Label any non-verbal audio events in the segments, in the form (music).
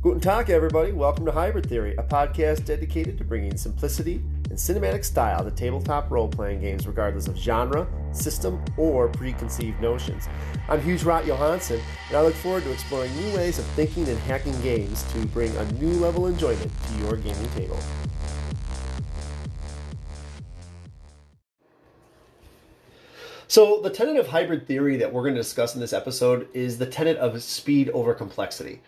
Guten Tag, everybody. Welcome to Hybrid Theory, a podcast dedicated to bringing simplicity and cinematic style to tabletop role playing games, regardless of genre, system, or preconceived notions. I'm Hugh Rott Johansson, and I look forward to exploring new ways of thinking and hacking games to bring a new level of enjoyment to your gaming table. So, the tenet of hybrid theory that we're going to discuss in this episode is the tenet of speed over complexity.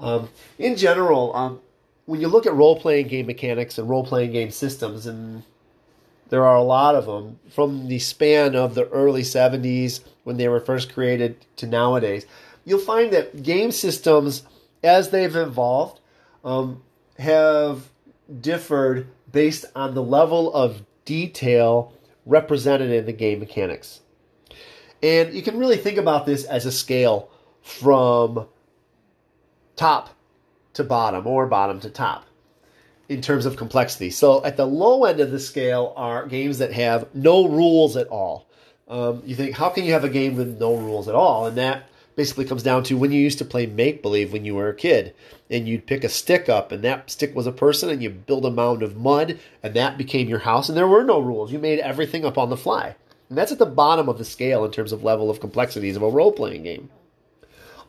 Um, in general, um, when you look at role playing game mechanics and role playing game systems, and there are a lot of them from the span of the early 70s when they were first created to nowadays, you'll find that game systems, as they've evolved, um, have differed based on the level of detail represented in the game mechanics. And you can really think about this as a scale from top to bottom or bottom to top in terms of complexity. So at the low end of the scale are games that have no rules at all. Um, you think, how can you have a game with no rules at all? And that basically comes down to when you used to play make believe when you were a kid and you'd pick a stick up and that stick was a person and you build a mound of mud and that became your house and there were no rules. You made everything up on the fly. And that's at the bottom of the scale in terms of level of complexities of a role playing game.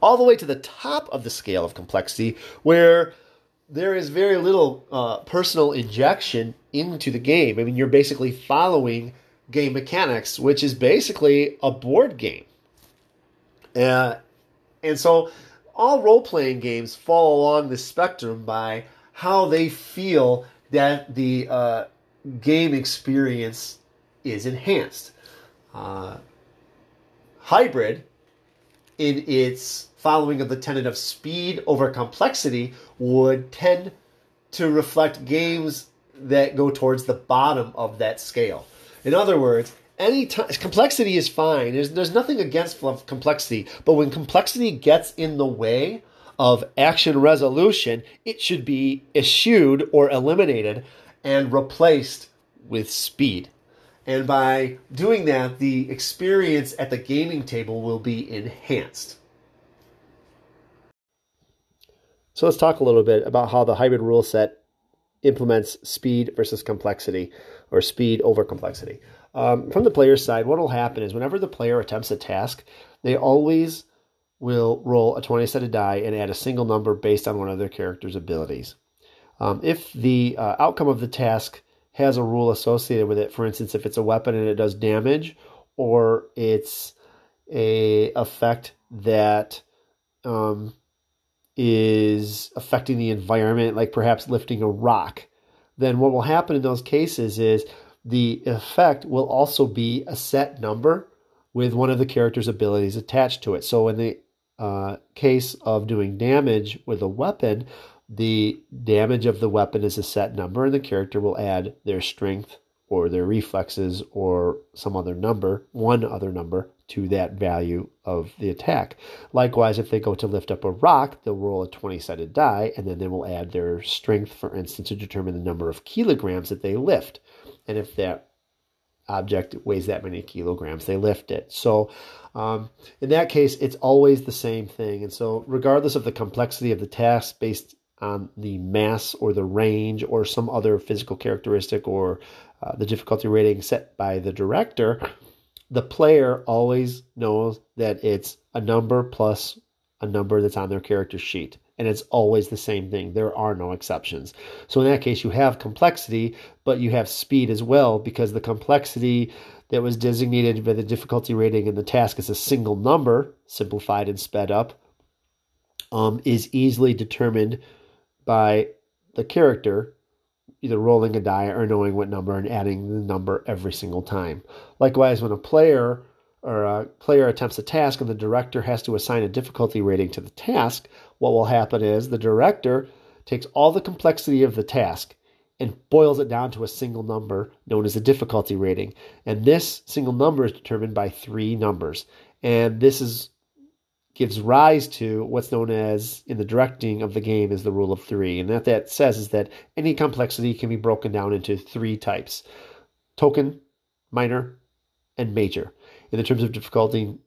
All the way to the top of the scale of complexity, where there is very little uh, personal injection into the game. I mean, you're basically following game mechanics, which is basically a board game. Uh, and so all role playing games fall along the spectrum by how they feel that the uh, game experience is enhanced. Uh, hybrid, in its following of the tenet of speed over complexity, would tend to reflect games that go towards the bottom of that scale. In other words, any complexity is fine. There's there's nothing against complexity, but when complexity gets in the way of action resolution, it should be eschewed or eliminated and replaced with speed. And by doing that, the experience at the gaming table will be enhanced. So let's talk a little bit about how the hybrid rule set implements speed versus complexity, or speed over complexity. Um, from the player's side, what will happen is whenever the player attempts a task, they always will roll a 20 sided die and add a single number based on one of their character's abilities. Um, if the uh, outcome of the task has a rule associated with it, for instance, if it's a weapon and it does damage, or it's a effect that um, is affecting the environment, like perhaps lifting a rock, then what will happen in those cases is the effect will also be a set number with one of the character's abilities attached to it. So in the uh, case of doing damage with a weapon, the damage of the weapon is a set number, and the character will add their strength or their reflexes or some other number, one other number, to that value of the attack. Likewise, if they go to lift up a rock, they'll roll a 20 sided die, and then they will add their strength, for instance, to determine the number of kilograms that they lift. And if that object weighs that many kilograms, they lift it. So, um, in that case, it's always the same thing. And so, regardless of the complexity of the task based on the mass or the range or some other physical characteristic or uh, the difficulty rating set by the director, the player always knows that it's a number plus a number that's on their character sheet and it's always the same thing. There are no exceptions. So in that case, you have complexity, but you have speed as well because the complexity that was designated by the difficulty rating in the task as a single number, simplified and sped up, um, is easily determined by the character either rolling a die or knowing what number and adding the number every single time. Likewise, when a player or a player attempts a task and the director has to assign a difficulty rating to the task, what will happen is the director takes all the complexity of the task and boils it down to a single number known as a difficulty rating. And this single number is determined by three numbers. And this is gives rise to what's known as in the directing of the game is the rule of three. And what that says is that any complexity can be broken down into three types token, minor, and major. In the terms of difficulty,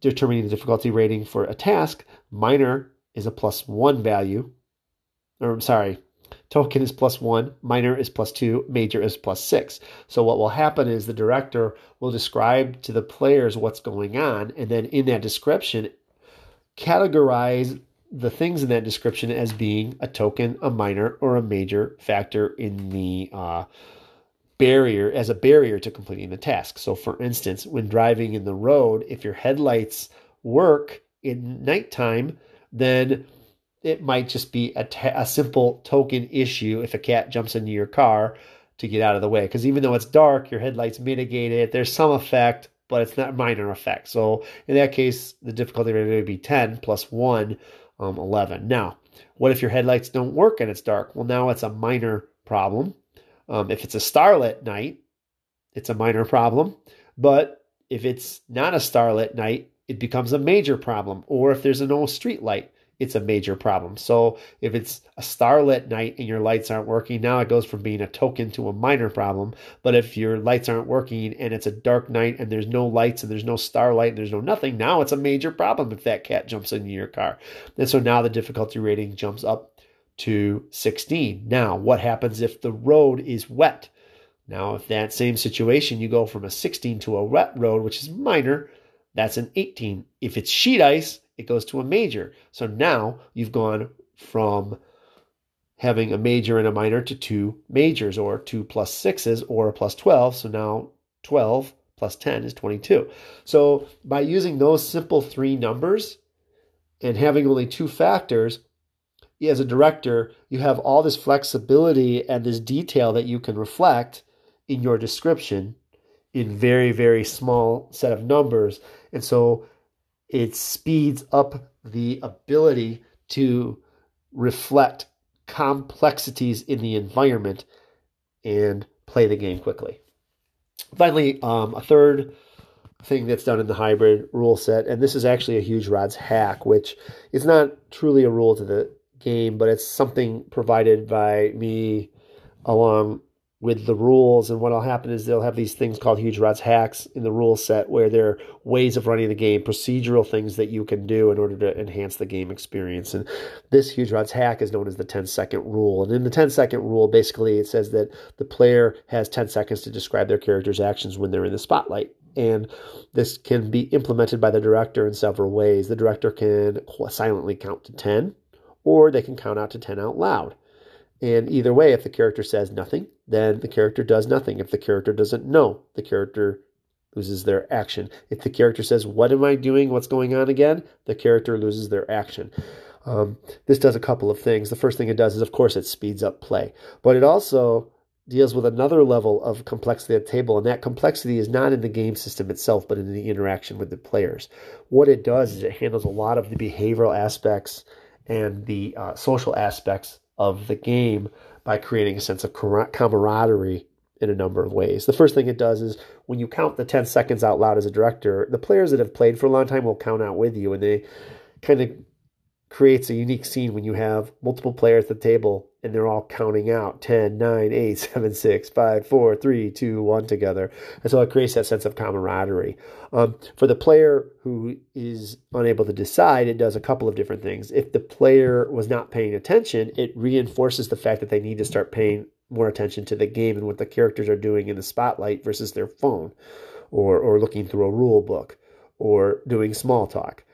determining the difficulty rating for a task, minor is a plus one value, or I'm sorry, token is plus one, minor is plus two, major is plus six. So what will happen is the director will describe to the players what's going on, and then in that description, categorize the things in that description as being a token, a minor, or a major factor in the uh, barrier as a barrier to completing the task. So, for instance, when driving in the road, if your headlights work in nighttime, then it might just be a, a simple token issue if a cat jumps into your car to get out of the way. Because even though it's dark, your headlights mitigate it. There's some effect, but it's not a minor effect. So in that case, the difficulty rating would be 10 plus 1, um, 11. Now, what if your headlights don't work and it's dark? Well, now it's a minor problem. Um, if it's a starlit night, it's a minor problem. But if it's not a starlit night, it becomes a major problem. Or if there's no street light, it's a major problem. So if it's a starlit night and your lights aren't working, now it goes from being a token to a minor problem. But if your lights aren't working and it's a dark night and there's no lights and there's no starlight and there's no nothing, now it's a major problem if that cat jumps into your car. And so now the difficulty rating jumps up to 16. Now, what happens if the road is wet? Now, if that same situation, you go from a 16 to a wet road, which is minor, that's an 18. If it's sheet ice, it goes to a major. So now you've gone from having a major and a minor to two majors or two plus sixes or plus 12. So now 12 plus 10 is 22. So by using those simple three numbers and having only two factors, as a director, you have all this flexibility and this detail that you can reflect in your description in very, very small set of numbers. And so it speeds up the ability to reflect complexities in the environment and play the game quickly. Finally, um, a third thing that's done in the hybrid rule set, and this is actually a Hugh Rott's hack, which is not truly a rule to the game, but it's something provided by me along with the rules. And what'll happen is they'll have these things called Hugh Rott's hacks in the rule set where there are ways of running the game, procedural things that you can do in order to enhance the game experience. And this Hugh Rott's hack is known as the 10 second rule. And in the 10 second rule, basically it says that the player has 10 seconds to describe their character's actions when they're in the spotlight. And this can be implemented by the director in several ways. The director can silently count to 10, or they can count out to 10 out loud. And either way, if the character says nothing, then the character does nothing. If the character doesn't know, the character loses their action. If the character says, What am I doing? What's going on again? the character loses their action. Um, this does a couple of things. The first thing it does is, of course, it speeds up play, but it also deals with another level of complexity at the table, and that complexity is not in the game system itself, but in the interaction with the players. What it does is it handles a lot of the behavioral aspects and the uh, social aspects of the game by creating a sense of camaraderie in a number of ways. The first thing it does is when you count the 10 seconds out loud as a director, the players that have played for a long time will count out with you and they kind of creates a unique scene when you have multiple players at the table and they're all counting out 10, 9, 8, (laughs) 7, 6, 5, 4, 3, 2, 1 together. And so it creates that sense of camaraderie. Um, for the player who is unable to decide, it does a couple of different things. If the player was not paying attention, it reinforces the fact that they need to start paying more attention to the game and what the characters are doing in the spotlight versus their phone or, or looking through a rule book or doing small talk.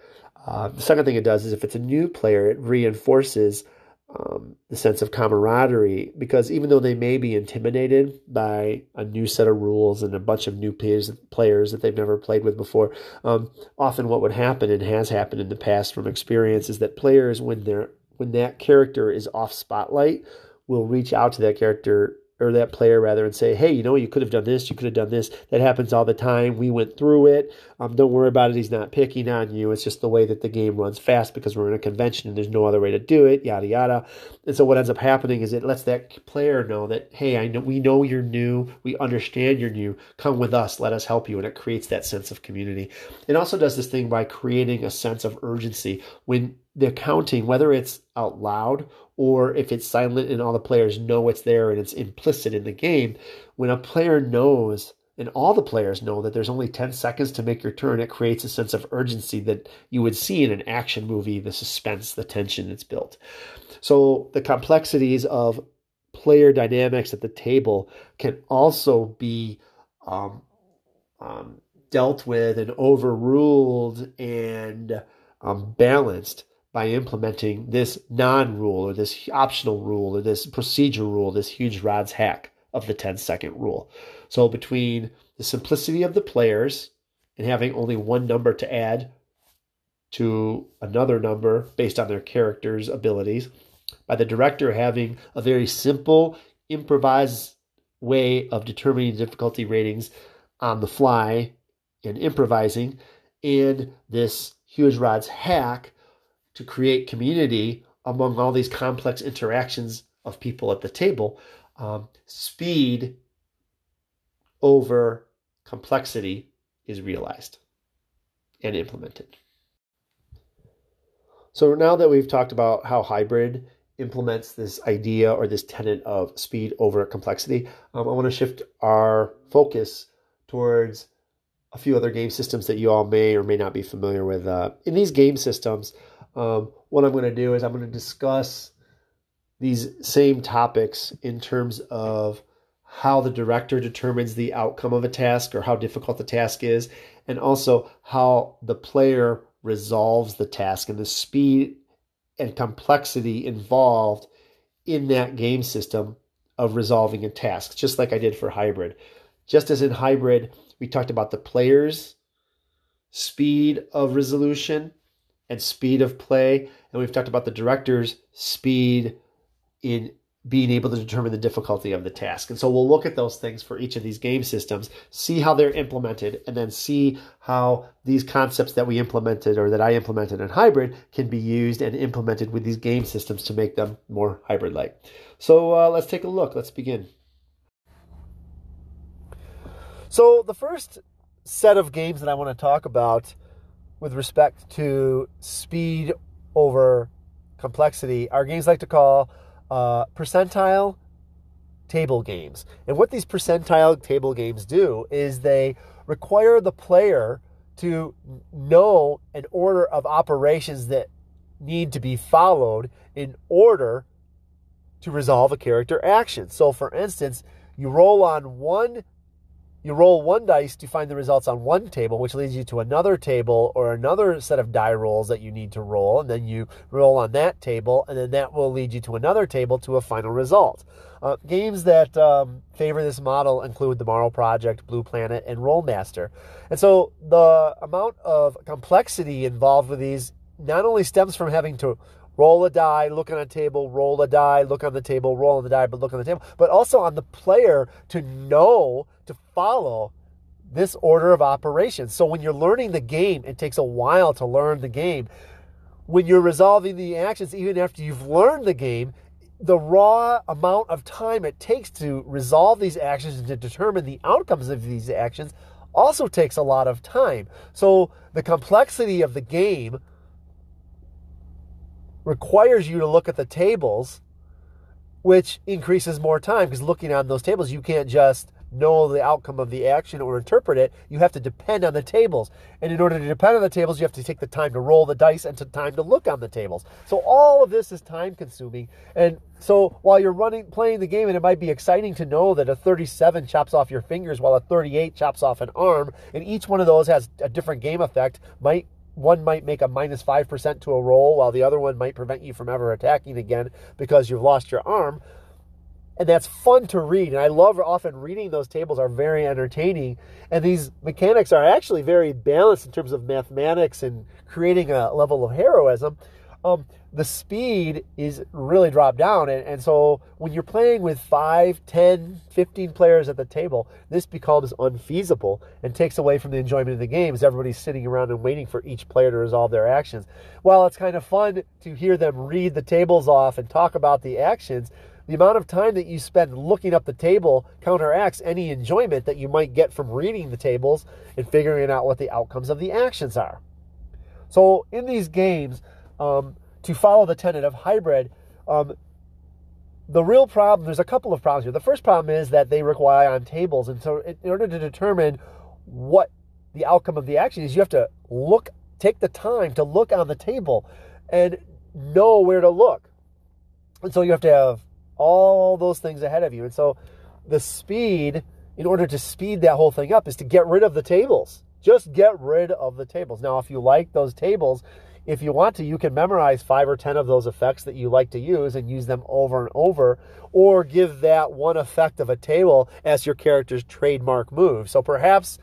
Uh, the second thing it does is if it's a new player, it reinforces um, the sense of camaraderie because even though they may be intimidated by a new set of rules and a bunch of new players, players that they've never played with before, um, often what would happen and has happened in the past from experience is that players, when they're when that character is off spotlight, will reach out to that character or that player rather and say, hey, you know, you could have done this, you could have done this. That happens all the time. We went through it. Um, don't worry about it. He's not picking on you. It's just the way that the game runs fast because we're in a convention and there's no other way to do it, yada, yada. And so what ends up happening is it lets that player know that, hey, I know we know you're new. We understand you're new. Come with us. Let us help you. And it creates that sense of community. It also does this thing by creating a sense of urgency. When the counting, whether it's out loud or if it's silent and all the players know it's there and it's implicit in the game, when a player knows and all the players know that there's only 10 seconds to make your turn, it creates a sense of urgency that you would see in an action movie, the suspense, the tension that's built. So the complexities of player dynamics at the table can also be um, um, dealt with and overruled and um, balanced by implementing this non rule or this optional rule or this procedure rule, this Hugh Rott's hack of the 10 second rule. So, between the simplicity of the players and having only one number to add to another number based on their character's abilities, by the director having a very simple, improvised way of determining difficulty ratings on the fly and improvising, and this Hugh Rott's hack to create community among all these complex interactions of people at the table. Um, speed over complexity is realized and implemented. So now that we've talked about how hybrid implements this idea or this tenet of speed over complexity, um, I want to shift our focus towards a few other game systems that you all may or may not be familiar with. Uh, in these game systems, um, what I'm going to do is I'm going to discuss these same topics in terms of how the director determines the outcome of a task or how difficult the task is, and also how the player resolves the task and the speed and complexity involved in that game system of resolving a task, just like I did for hybrid. Just as in hybrid, we talked about the players' speed of resolution and speed of play, and we've talked about the director's speed in being able to determine the difficulty of the task. And so we'll look at those things for each of these game systems, see how they're implemented, and then see how these concepts that we implemented or that I implemented in hybrid can be used and implemented with these game systems to make them more hybrid like. So uh, let's take a look. Let's begin. So, the first set of games that I want to talk about with respect to speed over complexity are games like to call uh, percentile table games. And what these percentile table games do is they require the player to know an order of operations that need to be followed in order to resolve a character action. So, for instance, you roll on one you roll one dice to find the results on one table, which leads you to another table or another set of die rolls that you need to roll, and then you roll on that table, and then that will lead you to another table to a final result. Uh, games that um, favor this model include the Morrow Project, Blue Planet, and Rolemaster. And so the amount of complexity involved with these not only stems from having to roll a die, look on a table, roll a die, look on the table, roll on the die, but look on the table, but also on the player to know, to follow this order of operations. So when you're learning the game, it takes a while to learn the game. When you're resolving the actions, even after you've learned the game, the raw amount of time it takes to resolve these actions and to determine the outcomes of these actions also takes a lot of time. So the complexity of the game requires you to look at the tables, which increases more time because looking on those tables, you can't just know the outcome of the action or interpret it. You have to depend on the tables. And in order to depend on the tables, you have to take the time to roll the dice and to time to look on the tables. So all of this is time consuming. And so while you're running playing the game and it might be exciting to know that a 37 chops off your fingers while a 38 chops off an arm and each one of those has a different game effect might one might make a minus 5% to a roll, while the other one might prevent you from ever attacking again because you've lost your arm. And that's fun to read. And I love often reading those tables are very entertaining. And these mechanics are actually very balanced in terms of mathematics and creating a level of heroism. Um, the speed is really dropped down. And, and so when you're playing with 5, 10, 15 players at the table, this becomes unfeasible and takes away from the enjoyment of the game as everybody's sitting around and waiting for each player to resolve their actions. While it's kind of fun to hear them read the tables off and talk about the actions, the amount of time that you spend looking up the table counteracts any enjoyment that you might get from reading the tables and figuring out what the outcomes of the actions are. So in these games, um, to follow the tenet of hybrid, um, the real problem, there's a couple of problems here. The first problem is that they require on tables. And so, in order to determine what the outcome of the action is, you have to look, take the time to look on the table and know where to look. And so, you have to have all those things ahead of you. And so, the speed, in order to speed that whole thing up, is to get rid of the tables. Just get rid of the tables. Now, if you like those tables, if you want to, you can memorize five or 10 of those effects that you like to use and use them over and over, or give that one effect of a table as your character's trademark move. So perhaps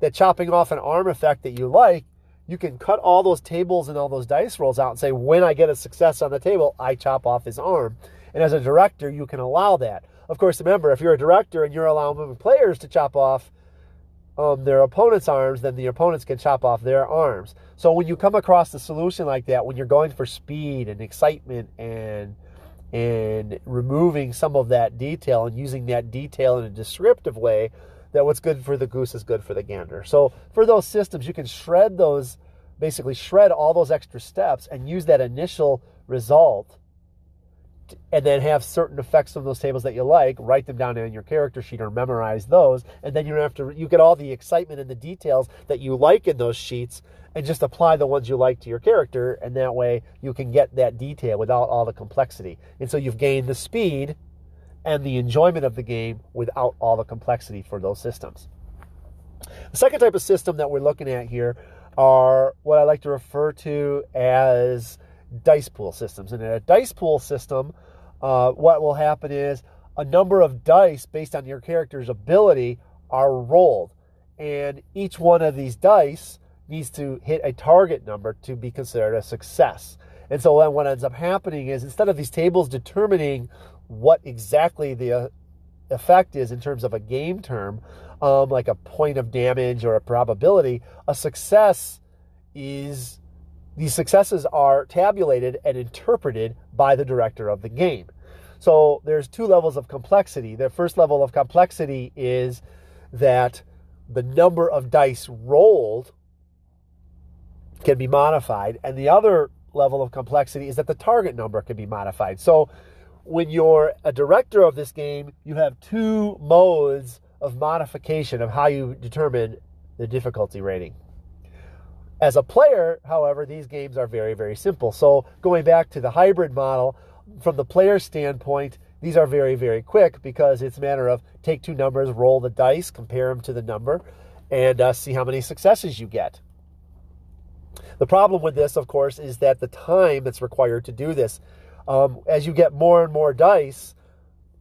the chopping off an arm effect that you like, you can cut all those tables and all those dice rolls out and say, when I get a success on the table, I chop off his arm. And as a director, you can allow that. Of course, remember, if you're a director and you're allowing players to chop off um, their opponent's arms, then the opponents can chop off their arms. So when you come across a solution like that, when you're going for speed and excitement and and removing some of that detail and using that detail in a descriptive way, that what's good for the goose is good for the gander. So for those systems, you can shred those, basically shred all those extra steps and use that initial result and then have certain effects from those tables that you like, write them down in your character sheet or memorize those, and then you have to you get all the excitement and the details that you like in those sheets and just apply the ones you like to your character and that way you can get that detail without all the complexity. And so you've gained the speed and the enjoyment of the game without all the complexity for those systems. The second type of system that we're looking at here are what I like to refer to as dice pool systems. And in a dice pool system, uh, what will happen is a number of dice based on your character's ability are rolled. And each one of these dice needs to hit a target number to be considered a success. And so then what ends up happening is instead of these tables determining what exactly the uh, effect is in terms of a game term, um, like a point of damage or a probability, a success is these successes are tabulated and interpreted by the director of the game. So there's two levels of complexity. The first level of complexity is that the number of dice rolled can be modified, and the other level of complexity is that the target number can be modified. So when you're a director of this game, you have two modes of modification of how you determine the difficulty rating. As a player, however, these games are very, very simple. So going back to the hybrid model, from the player standpoint, these are very, very quick because it's a matter of take two numbers, roll the dice, compare them to the number, and uh, see how many successes you get. The problem with this, of course, is that the time that's required to do this, um, as you get more and more dice,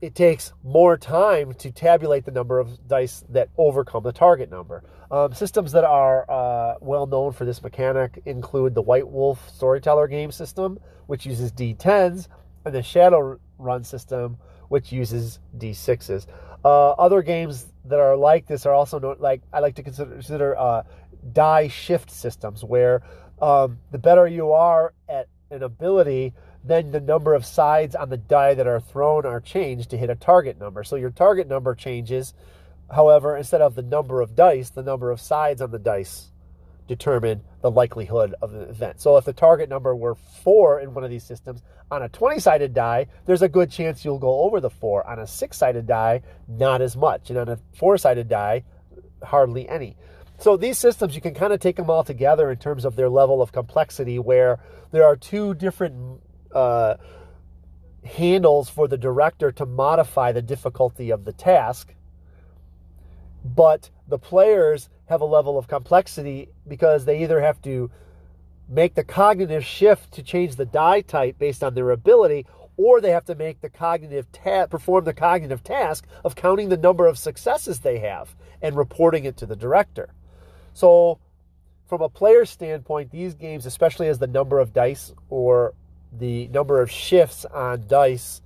it takes more time to tabulate the number of dice that overcome the target number. Um, systems that are uh, well known for this mechanic include the White Wolf Storyteller game system, which uses D10s, and the Shadowrun system, which uses D6s. Uh, other games that are like this are also known, like I like to consider, consider uh, die shift systems, where um, the better you are at an ability, then the number of sides on the die that are thrown are changed to hit a target number. So your target number changes However, instead of the number of dice, the number of sides on the dice determine the likelihood of the event. So if the target number were four in one of these systems, on a 20 sided die, there's a good chance you'll go over the four. On a six sided die, not as much. And on a four sided die, hardly any. So these systems, you can kind of take them all together in terms of their level of complexity, where there are two different uh, handles for the director to modify the difficulty of the task but the players have a level of complexity because they either have to make the cognitive shift to change the die type based on their ability or they have to make the cognitive ta- perform the cognitive task of counting the number of successes they have and reporting it to the director. So from a player standpoint, these games, especially as the number of dice or the number of shifts on dice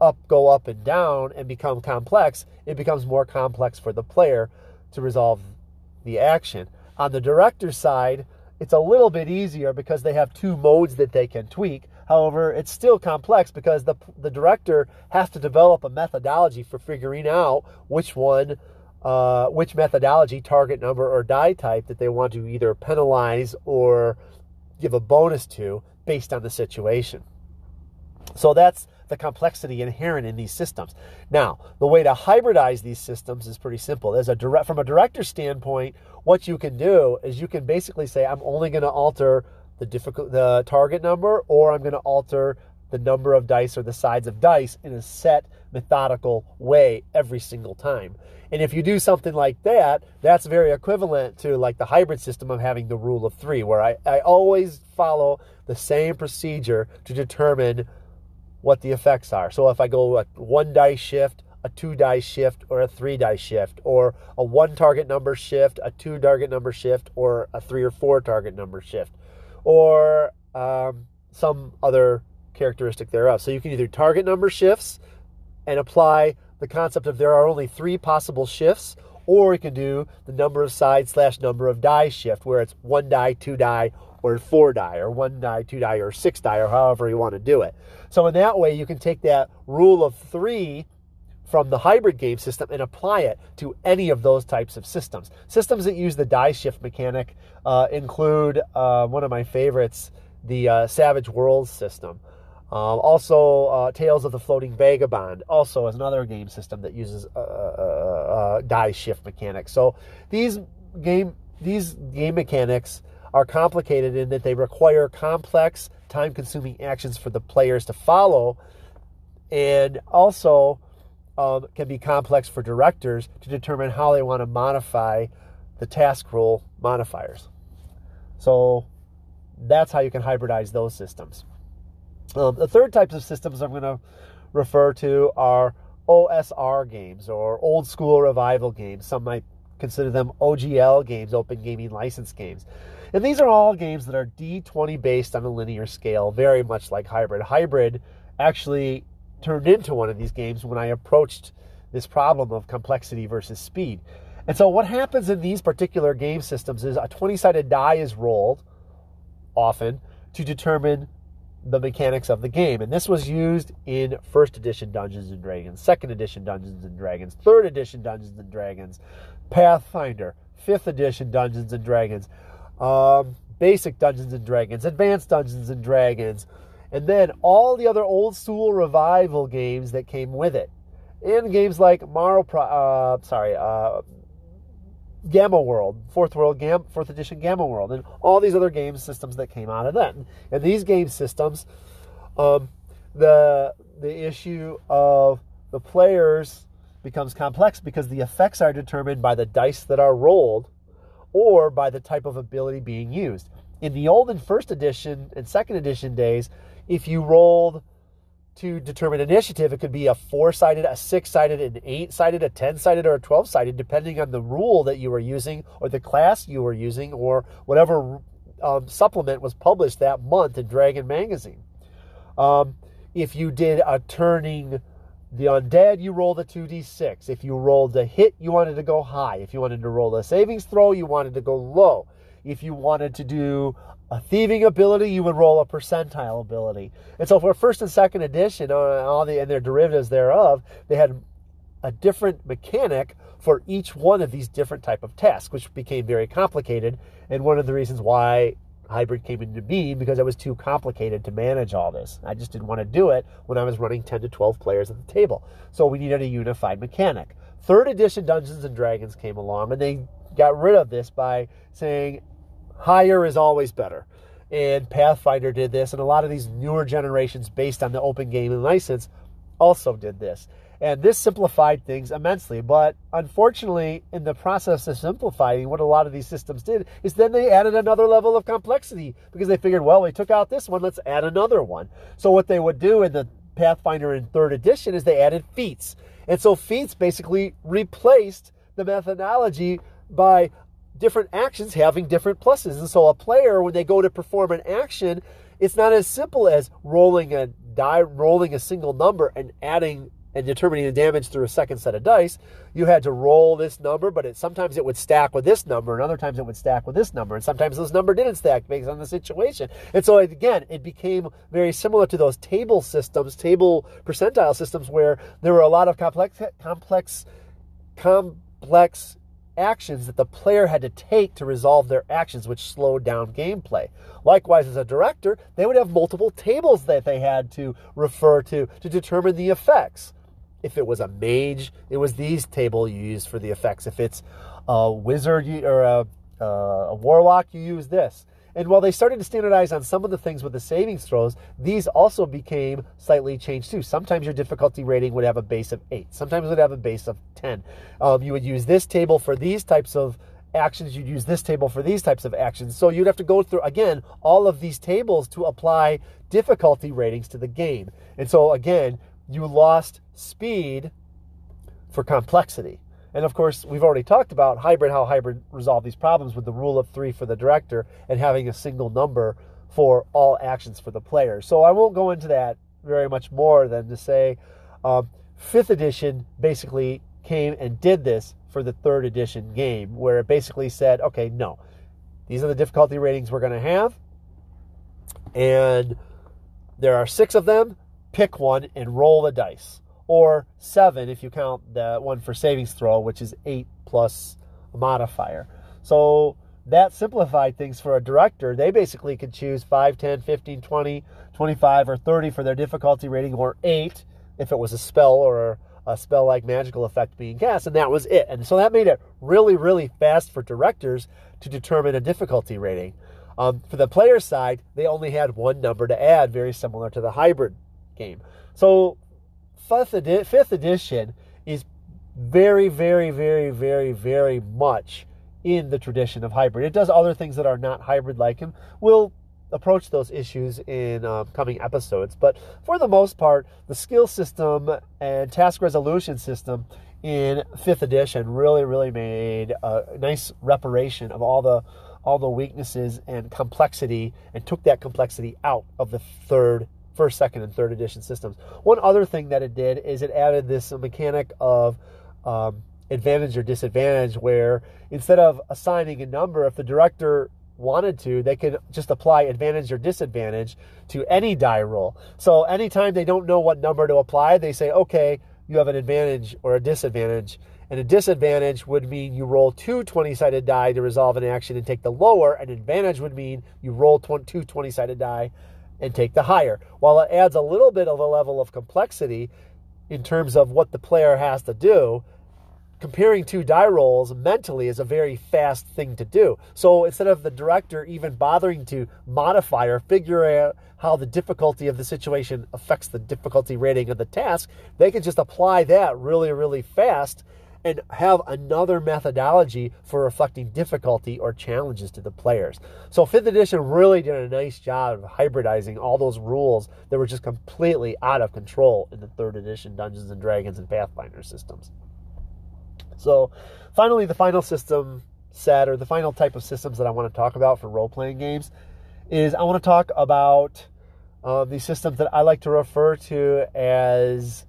up go up and down and become complex, it becomes more complex for the player to resolve the action. On the director's side, it's a little bit easier because they have two modes that they can tweak. However, it's still complex because the, the director has to develop a methodology for figuring out which one, uh, which methodology, target number, or die type that they want to either penalize or give a bonus to based on the situation. So that's the complexity inherent in these systems. Now, the way to hybridize these systems is pretty simple. As a direct, from a director standpoint, what you can do is you can basically say, I'm only going to alter the difficult the target number, or I'm going to alter the number of dice or the sides of dice in a set methodical way every single time. And if you do something like that, that's very equivalent to like the hybrid system of having the rule of three, where I, I always follow the same procedure to determine what the effects are. So if I go a one dice shift, a two dice shift, or a three dice shift, or a one target number shift, a two target number shift, or a three or four target number shift, or um, some other characteristic thereof. So you can either target number shifts and apply the concept of there are only three possible shifts, or you can do the number of sides slash number of die shift, where it's one die, two die, or four die, or one die, two die, or six die, or however you want to do it. So in that way, you can take that rule of three from the hybrid game system and apply it to any of those types of systems. Systems that use the die shift mechanic uh, include uh, one of my favorites, the uh, Savage Worlds system. Um, also, uh, Tales of the Floating Vagabond also is another game system that uses uh, uh, die shift mechanics. So these game these game mechanics are complicated in that they require complex, time-consuming actions for the players to follow, and also um, can be complex for directors to determine how they want to modify the task rule modifiers. So that's how you can hybridize those systems. The third types of systems I'm going to refer to are OSR games or old school revival games. Some might consider them OGL games, open gaming license games. And these are all games that are D20 based on a linear scale, very much like Hybrid. Hybrid actually turned into one of these games when I approached this problem of complexity versus speed. And so, what happens in these particular game systems is a 20 sided die is rolled often to determine the mechanics of the game. And this was used in first edition Dungeons and Dragons, second edition Dungeons and Dragons, third edition Dungeons and Dragons, Pathfinder, fifth edition Dungeons and Dragons, um, basic Dungeons and Dragons, advanced Dungeons and Dragons, and then all the other old school revival games that came with it. And games like Mario, uh, sorry, uh, Gamma World, Fourth World, Gam, Fourth Edition Gamma World, and all these other game systems that came out of that. And these game systems, um, the the issue of the players becomes complex because the effects are determined by the dice that are rolled or by the type of ability being used. In the old and first edition and second edition days, if you rolled to determine initiative. It could be a four sided, a six sided, an eight sided, a 10 sided, or a 12 sided, depending on the rule that you were using or the class you were using or whatever um, supplement was published that month in Dragon Magazine. Um, if you did a turning the undead, you rolled a 2d6. If you rolled a hit, you wanted to go high. If you wanted to roll a savings throw, you wanted to go low. If you wanted to do a thieving ability, you would roll a percentile ability. And so for first and second edition, uh, all the and their derivatives thereof, they had a different mechanic for each one of these different type of tasks, which became very complicated. And one of the reasons why hybrid came into being because it was too complicated to manage all this. I just didn't want to do it when I was running 10 to 12 players at the table. So we needed a unified mechanic. Third edition Dungeons and Dragons came along and they got rid of this by saying higher is always better. And Pathfinder did this, and a lot of these newer generations based on the open gaming license also did this. And this simplified things immensely. But unfortunately, in the process of simplifying, what a lot of these systems did is then they added another level of complexity because they figured, well, we took out this one, let's add another one. So what they would do in the Pathfinder in third edition is they added feats. And so feats basically replaced the methodology by different actions having different pluses. And so a player, when they go to perform an action, it's not as simple as rolling a die, rolling a single number and adding and determining the damage through a second set of dice. You had to roll this number, but it sometimes it would stack with this number, and other times it would stack with this number, and sometimes this number didn't stack based on the situation. And so again, it became very similar to those table systems, table percentile systems, where there were a lot of complex, complex, complex actions that the player had to take to resolve their actions, which slowed down gameplay. Likewise, as a director, they would have multiple tables that they had to refer to to determine the effects. If it was a mage, it was these table you use for the effects. If it's a wizard or a, uh, a warlock, you use this. And while they started to standardize on some of the things with the savings throws, these also became slightly changed too. Sometimes your difficulty rating would have a base of 8. Sometimes it would have a base of 10. Um, you would use this table for these types of actions. You'd use this table for these types of actions. So you'd have to go through, again, all of these tables to apply difficulty ratings to the game. And so, again, you lost speed for complexity. And of course, we've already talked about hybrid, how hybrid resolve these problems with the rule of three for the director and having a single number for all actions for the player. So I won't go into that very much more than to say um, fifth edition basically came and did this for the third edition game, where it basically said, okay, no, these are the difficulty ratings we're going to have, and there are six of them. Pick one and roll the dice or seven if you count the one for savings throw, which is eight plus modifier. So that simplified things for a director. They basically could choose 5, 10, 15, 20, 25, or 30 for their difficulty rating, or 8 if it was a spell or a spell like magical effect being cast, and that was it. And so that made it really, really fast for directors to determine a difficulty rating. Um, for the player side, they only had one number to add, very similar to the hybrid game. So fifth, edi- fifth edition is very, very, very, very, very much in the tradition of hybrid. It does other things that are not hybrid like him. We'll approach those issues in um, coming episodes. But for the most part, the skill system and task resolution system in fifth edition really, really made a nice reparation of all the all the weaknesses and complexity and took that complexity out of the third first, second, and third edition systems. One other thing that it did is it added this mechanic of um, advantage or disadvantage, where instead of assigning a number, if the director wanted to, they could just apply advantage or disadvantage to any die roll. So anytime they don't know what number to apply, they say, okay, you have an advantage or a disadvantage. And a disadvantage would mean you roll two 20 sided die to resolve an action and take the lower. An advantage would mean you roll two 20 sided die and take the higher. While it adds a little bit of a level of complexity in terms of what the player has to do, comparing two die rolls mentally is a very fast thing to do. So instead of the director even bothering to modify or figure out how the difficulty of the situation affects the difficulty rating of the task, they can just apply that really, really fast and have another methodology for reflecting difficulty or challenges to the players. So, 5th edition really did a nice job of hybridizing all those rules that were just completely out of control in the 3rd edition Dungeons and Dragons and Pathfinder systems. So, finally, the final system set, or the final type of systems that I want to talk about for role playing games, is I want to talk about um, these systems that I like to refer to as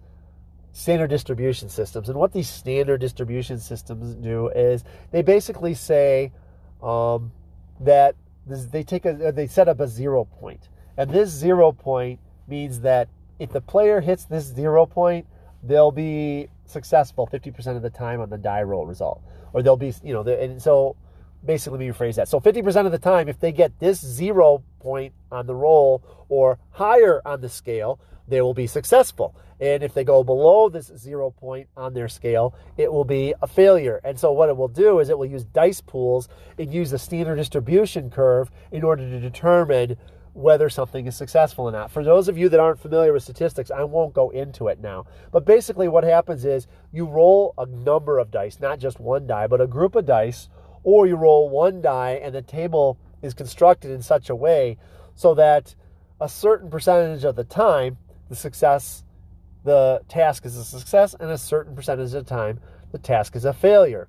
standard distribution systems. And what these standard distribution systems do is they basically say um, that they take a they set up a zero point, and this zero point means that if the player hits this zero point, they'll be successful 50% of the time on the die roll result, or they'll be you know and so basically let me rephrase that. So 50% of the time, if they get this zero point on the roll or higher on the scale, they will be successful. And if they go below this zero point on their scale, it will be a failure. And so, what it will do is it will use dice pools and use the standard distribution curve in order to determine whether something is successful or not. For those of you that aren't familiar with statistics, I won't go into it now. But basically, what happens is you roll a number of dice, not just one die, but a group of dice, or you roll one die and the table is constructed in such a way so that a certain percentage of the time the success, the task is a success, and a certain percentage of the time, the task is a failure.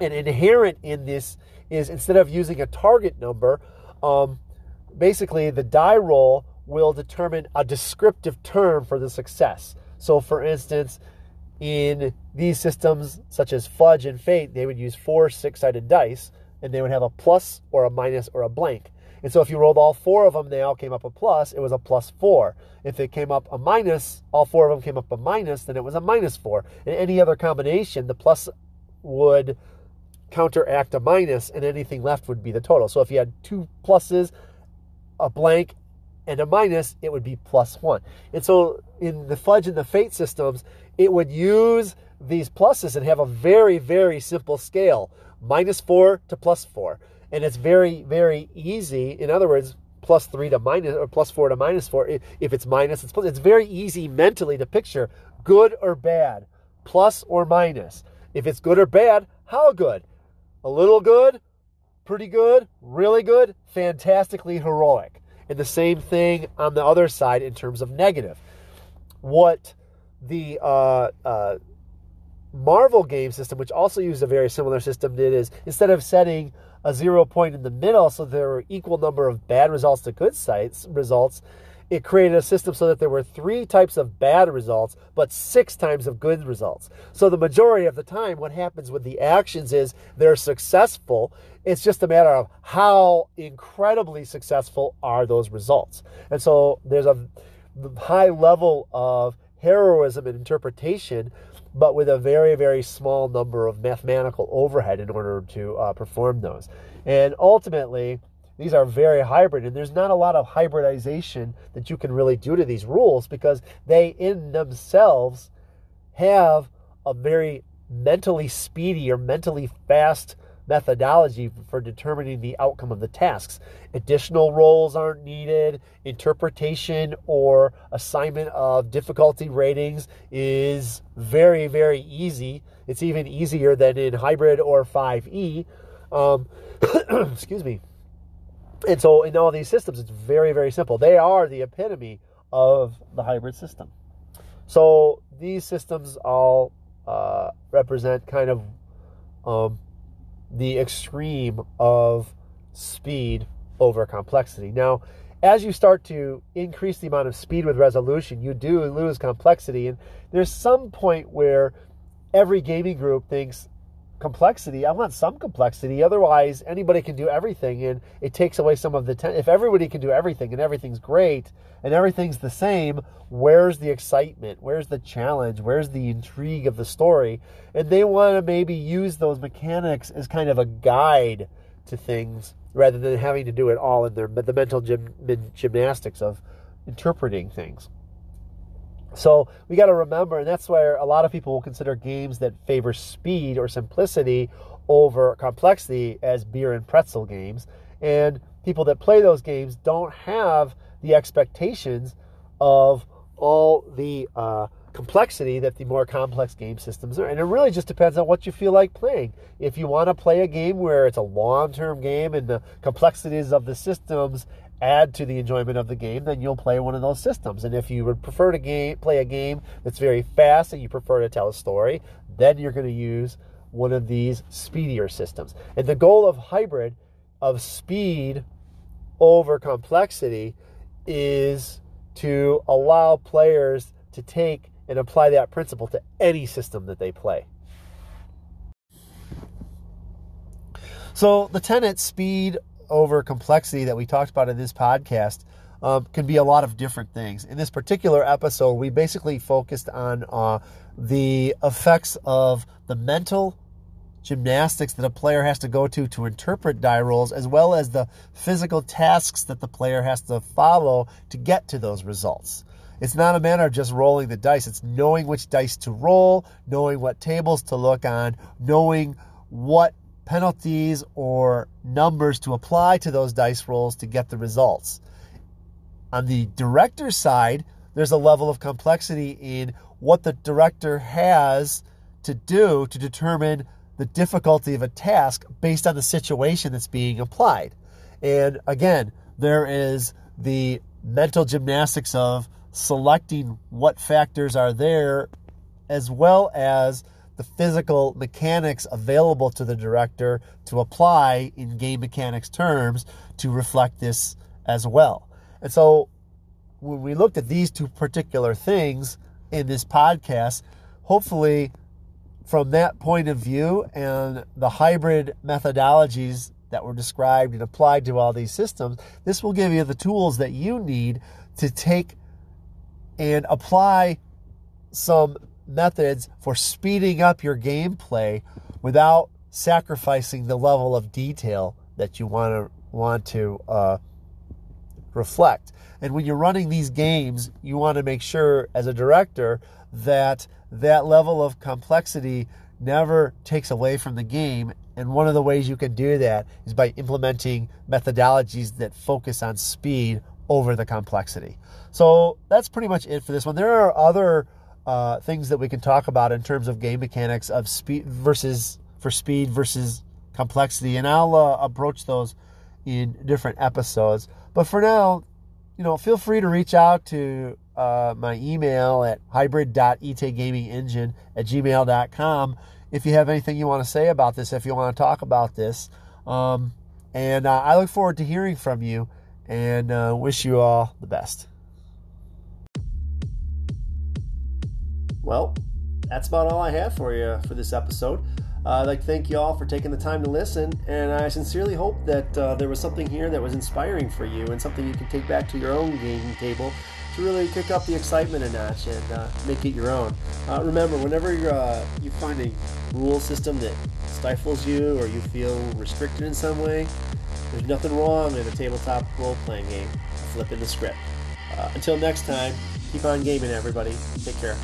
And inherent in this is instead of using a target number, um, basically the die roll will determine a descriptive term for the success. So, for instance, in these systems such as Fudge and Fate, they would use four six sided dice and they would have a plus or a minus or a blank. And so if you rolled all four of them, they all came up a plus, it was a plus four. If it came up a minus, all four of them came up a minus, then it was a minus four. In any other combination, the plus would counteract a minus, and anything left would be the total. So if you had two pluses, a blank, and a minus, it would be plus one. And so in the fudge and the fate systems, it would use these pluses and have a very, very simple scale minus four to plus four. And it's very, very easy. In other words, plus three to minus or plus four to minus four. If it's minus, it's plus. It's very easy mentally to picture good or bad, plus or minus. If it's good or bad, how good? A little good, pretty good, really good, fantastically heroic. And the same thing on the other side in terms of negative. What the uh, uh, Marvel game system, which also used a very similar system, did is instead of setting a zero point in the middle so there were equal number of bad results to good sites results, it created a system so that there were three types of bad results, but six times of good results. So the majority of the time, what happens with the actions is they're successful. It's just a matter of how incredibly successful are those results. And so there's a high level of heroism and interpretation, but with a very, very small number of mathematical overhead in order to uh, perform those. And ultimately, these are very hybrid, and there's not a lot of hybridization that you can really do to these rules because they, in themselves, have a very mentally speedy or mentally fast methodology for determining the outcome of the tasks. Additional rolls aren't needed. Interpretation or assignment of difficulty ratings is very, very easy. It's even easier than in hybrid or 5e. Um, (coughs) excuse me. And so in all these systems, it's very, very simple. They are the epitome of the hybrid system. So these systems all uh, represent kind of um, the extreme of speed over complexity. Now, as you start to increase the amount of speed with resolution, you do lose complexity. And there's some point where every gaming group thinks complexity. I want some complexity. Otherwise, anybody can do everything, and it takes away some of the. Ten- if everybody can do everything and everything's great and everything's the same, where's the excitement? Where's the challenge? Where's the intrigue of the story? And they want to maybe use those mechanics as kind of a guide to things rather than having to do it all in their the mental gym, gymnastics of interpreting things. So we got to remember, and that's where a lot of people will consider games that favor speed or simplicity over complexity as beer and pretzel games. And people that play those games don't have the expectations of all the uh, complexity that the more complex game systems are. And it really just depends on what you feel like playing. If you want to play a game where it's a long term game and the complexities of the systems add to the enjoyment of the game, then you'll play one of those systems. And if you would prefer to game, play a game that's very fast and you prefer to tell a story, then you're going to use one of these speedier systems. And the goal of hybrid, of speed over complexity, is to allow players to take and apply that principle to any system that they play. So the tenet speed over complexity that we talked about in this podcast um, can be a lot of different things. In this particular episode, we basically focused on uh, the effects of the mental gymnastics that a player has to go to to interpret die rolls, as well as the physical tasks that the player has to follow to get to those results. It's not a matter of just rolling the dice, it's knowing which dice to roll, knowing what tables to look on, knowing what penalties or numbers to apply to those dice rolls to get the results. On the director's side, there's a level of complexity in what the director has to do to determine the difficulty of a task based on the situation that's being applied. And again, there is the mental gymnastics of selecting what factors are there, as well as the physical mechanics available to the director to apply in game mechanics terms to reflect this as well. And so when we looked at these two particular things in this podcast, hopefully from that point of view and the hybrid methodologies that were described and applied to all these systems, this will give you the tools that you need to take and apply some methods for speeding up your gameplay without sacrificing the level of detail that you want to want to uh, reflect. And when you're running these games, you want to make sure, as a director, that that level of complexity never takes away from the game. And one of the ways you can do that is by implementing methodologies that focus on speed over the complexity. So that's pretty much it for this one. There are other uh, things that we can talk about in terms of game mechanics of speed versus for speed versus complexity, and I'll uh, approach those in different episodes. But for now, you know, feel free to reach out to uh, my email at hybrid.etagamingengine at gmail.com if you have anything you want to say about this, if you want to talk about this. Um, and uh, I look forward to hearing from you and uh, wish you all the best. Well, that's about all I have for you for this episode. Uh, I'd like to thank you all for taking the time to listen, and I sincerely hope that uh, there was something here that was inspiring for you and something you can take back to your own gaming table to really kick up the excitement a notch and uh, make it your own. Uh, remember, whenever uh, you find a rule system that stifles you or you feel restricted in some way, there's nothing wrong in a tabletop role-playing game. Flipping the script. Uh, until next time, keep on gaming, everybody. Take care.